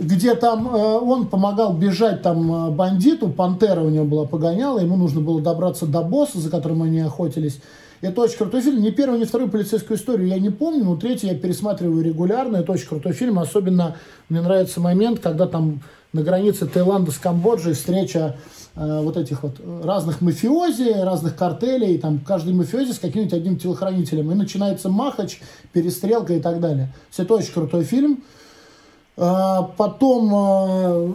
Где там э, он помогал бежать там э, бандиту, пантера у него была погоняла, ему нужно было добраться до босса, за которым они охотились. Это очень крутой фильм. Ни первую, ни вторую полицейскую историю я не помню, но третий я пересматриваю регулярно. Это очень крутой фильм. Особенно мне нравится момент, когда там на границе Таиланда с Камбоджей встреча Э, вот этих вот разных мафиози, разных картелей, там каждый мафиози с каким-нибудь одним телохранителем. И начинается махач, перестрелка и так далее. Это очень крутой фильм. Э, потом, э,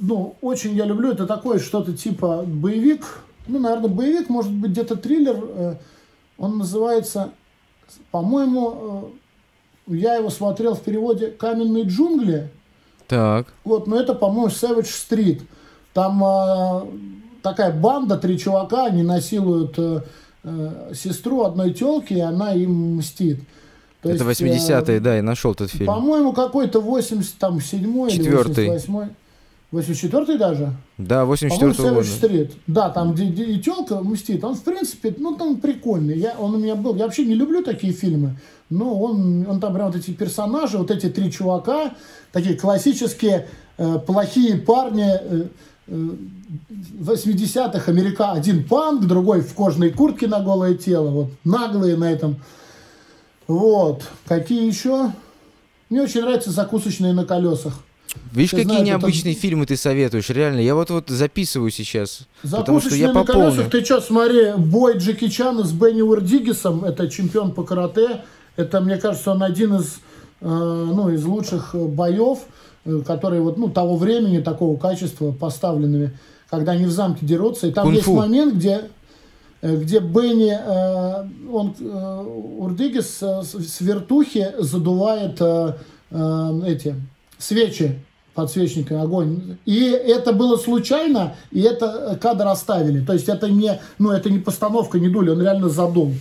ну, очень я люблю, это такое что-то типа боевик. Ну, наверное, боевик, может быть, где-то триллер. Он называется, по-моему, я его смотрел в переводе «Каменные джунгли». Так. Вот, но это, по-моему, Savage Street. Там э, такая банда, три чувака, они насилуют э, э, сестру одной телки, и она им мстит. То это 80-е, э, да, я нашел этот фильм. По-моему, какой-то 87-й или 88-й. 84-й даже? Да, 84-й года. Стрит. Да, там где, где и телка мстит. Он, в принципе, ну, там прикольный. Я, он у меня был. Я вообще не люблю такие фильмы. Но он, он там прям вот эти персонажи, вот эти три чувака, такие классические э, плохие парни, э, 80-х Америка один панк, другой в кожаной куртке на голое тело, вот наглые на этом. Вот. Какие еще? Мне очень нравятся закусочные на колесах. Видишь, Все какие знают, необычные это- фильмы ты советуешь, реально. Я вот вот записываю сейчас, потому что я на пополню. колесах, ты что, смотри, бой Джеки Чана с Бенни Уэрдигисом, это чемпион по карате, это, мне кажется, он один из, э, ну, из лучших э, боев, э, которые вот, ну, того времени, такого качества поставленными, когда они в замке дерутся, и там есть момент, где где Бенни, э, он, э, Урдигис э, с вертухи задувает э, э, эти свечи подсвечниками, огонь. И это было случайно, и это э, кадр оставили. То есть это не, ну, это не постановка, не дули, он реально задул.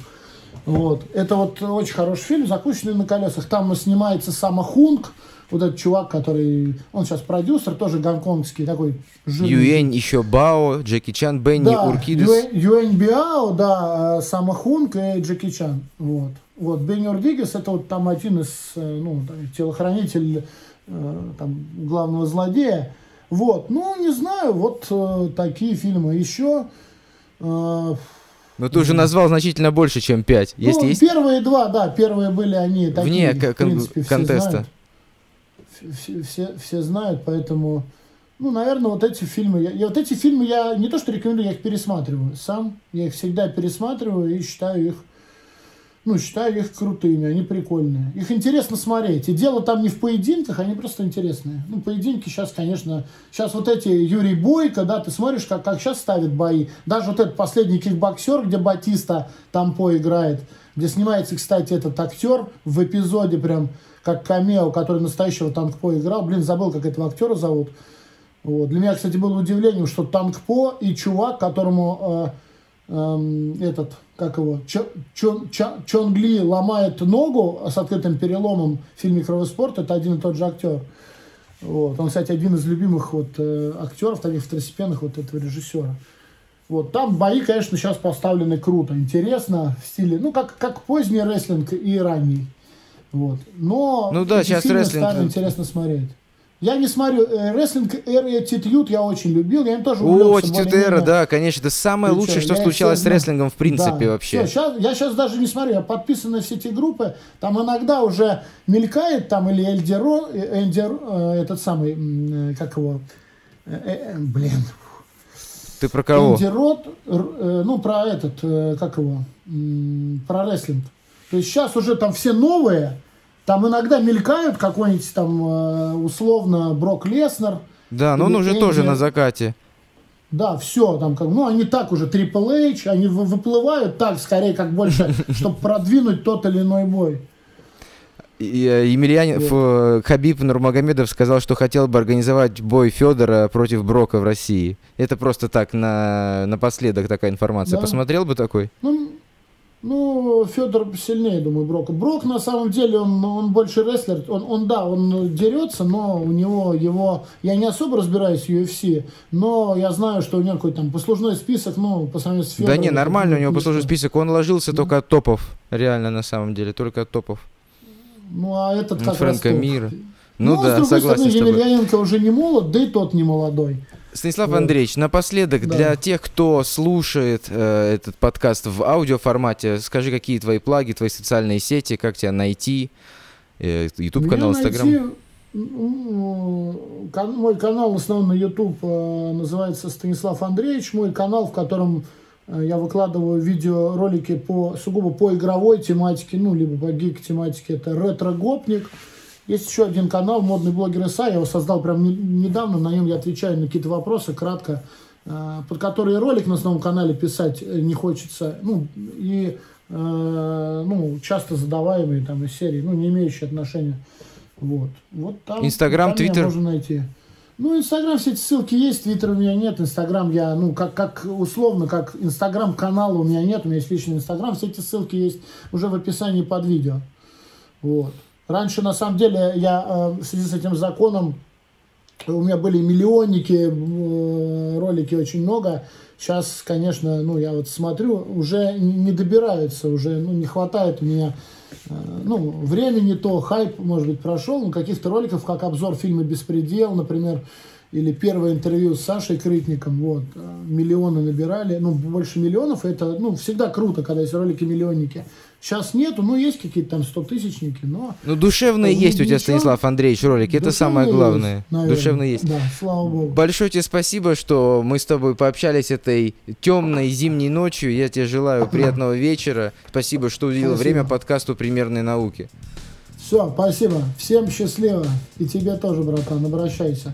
Вот. Это вот очень хороший фильм, «Закусочный на колесах». Там снимается Сама Хунг, вот этот чувак, который, он сейчас продюсер, тоже гонконгский, такой жирный. Юэнь, еще Бао, Джеки Чан, Бенни, Да, Уркидес. Юэ- Юэнь Биао, да, э, Сама Хунг и Джеки Чан. Вот. Вот. Бенни Урдигес, это вот там один из, э, ну, телохранитель э, там, главного злодея. Вот. Ну, не знаю, вот э, такие фильмы. Еще... э, Но ты уже назвал значительно больше, чем пять. Если ну, есть первые два, да, первые были они такие, вне в принципе, все контеста. знают. Все, все, все знают, поэтому, ну, наверное, вот эти фильмы, я, я- вот эти фильмы я не то что рекомендую, я их пересматриваю сам, я их всегда пересматриваю и считаю их, ну, считаю их крутыми, они прикольные. Их интересно смотреть. И дело там не в поединках, они просто интересные. Ну, поединки сейчас, конечно, сейчас вот эти Юрий Бойко, да, ты смотришь, как, как сейчас ставят бои. Даже вот этот последний кикбоксер, где Батиста Тампо играет, где снимается, кстати, этот актер в эпизоде прям как камео, который настоящего Танкпо играл. Блин, забыл, как этого актера зовут. Вот. Для меня, кстати, было удивлением, что Танкпо и чувак, которому э, эм, этот, как его, Чо- Чон, Чон ломает ногу с открытым переломом в фильме «Кровоспорт», это один и тот же актер. Вот. Он, кстати, один из любимых вот, э, актеров, таких второстепенных вот этого режиссера. Вот. Там бои, конечно, сейчас поставлены круто, интересно, в стиле, ну, как, как поздний рестлинг и ранний. Вот. Но Ну да, сейчас рестлинг- старые интересно смотреть. Я не смотрю, э, рестлинг и Attitude я очень любил, я им тоже О, увлекся Attitude более-менее. Era, да, конечно, это самое лучшее, что случалось с всё знаю. рестлингом в принципе Да. вообще. Всё, щас- я сейчас даже не смотрю, я подписан на все эти группы, там иногда уже мелькает там или Эльдеро, Эльдер, э, этот самый, э, как его, э, э, блин, Ты про кого? Энди Рот, р- э, ну, про этот, как его, про рестлинг. То есть сейчас уже там все новые, там иногда мелькают какой-нибудь там э, условно Брок Леснер, Да, но он уже Энди- тоже на закате. да, все, там как, ну, они так уже, Triple H, они вы- выплывают так, скорее, как больше, чтобы продвинуть тот или иной бой. Э, Емельянин, фу, Хабиб Нурмагомедов сказал, что хотел бы организовать бой Федора против Брока в России. Это просто так, на, напоследок такая информация. Да. Посмотрел бы такой? Ну, ну, Федор сильнее, думаю, Брока. Брок, на самом деле, он, он больше рестлер. Он, он, да, он дерется, но у него его... Я не особо разбираюсь в UFC, но я знаю, что у него какой-то там послужной список, ну, по сравнению с Федором. да не, нормально, у него низко. послужный список. Он ложился только от топов. Реально, на самом деле, только от топов. Ну, а этот как Фрэнка раз топ. Ну, а да, с другой согласен стороны, с тобой. Емельяненко уже не молод, да и тот не молодой. Станислав Вот. Андреевич, напоследок, Да. для тех, кто слушает э, этот подкаст в аудиоформате, скажи, какие твои плаги, твои социальные сети, как тебя найти, э, YouTube канал, Меня Инстаграм. найти, мой канал основной на YouTube э, называется Станислав Андреевич. Мой канал, в котором э, я выкладываю видеоролики по сугубо по игровой тематике, ну, либо по гик тематике, это ретро-гопник. Есть еще один канал, модный блогер ИСА, я его создал прям не- недавно, на нем я отвечаю на какие-то вопросы кратко, э, под которые ролик на основном канале писать э, не хочется, ну, и э, ну, часто задаваемые там из серии, ну, не имеющие отношения. Вот. Вот там, Инстаграм, Твиттер? можно найти. Ну, Инстаграм, все эти ссылки есть, Твиттер у меня нет, Инстаграм я, ну, как, как условно, как Инстаграм канала у меня нет, у меня есть личный Инстаграм, все эти ссылки есть уже в описании под видео. Вот. Раньше, на самом деле, я э, в связи с этим законом, у меня были миллионники, э, ролики очень много. Сейчас, конечно, ну, я вот смотрю, уже не добираются, уже ну, не хватает у меня э, ну, времени то, хайп, может быть, прошел, но каких-то роликов, как обзор фильма «Беспредел», например, или первое интервью с Сашей Крытником, вот, миллионы набирали, ну, больше миллионов, это, ну, всегда круто, когда есть ролики-миллионники. Сейчас нету, ну, есть какие-то там 100 тысячники, но... Ну, душевные есть у тебя, ничего. Станислав Андреевич, ролики, это самое главное. есть, наверное. Душевные есть. Да, слава богу. Большое тебе спасибо, что мы с тобой пообщались этой темной зимней ночью. Я тебе желаю приятного вечера. Спасибо, что уделил Спасибо. время подкасту «Примерной науки». Все, спасибо. Всем счастливо. И тебе тоже, братан, обращайся.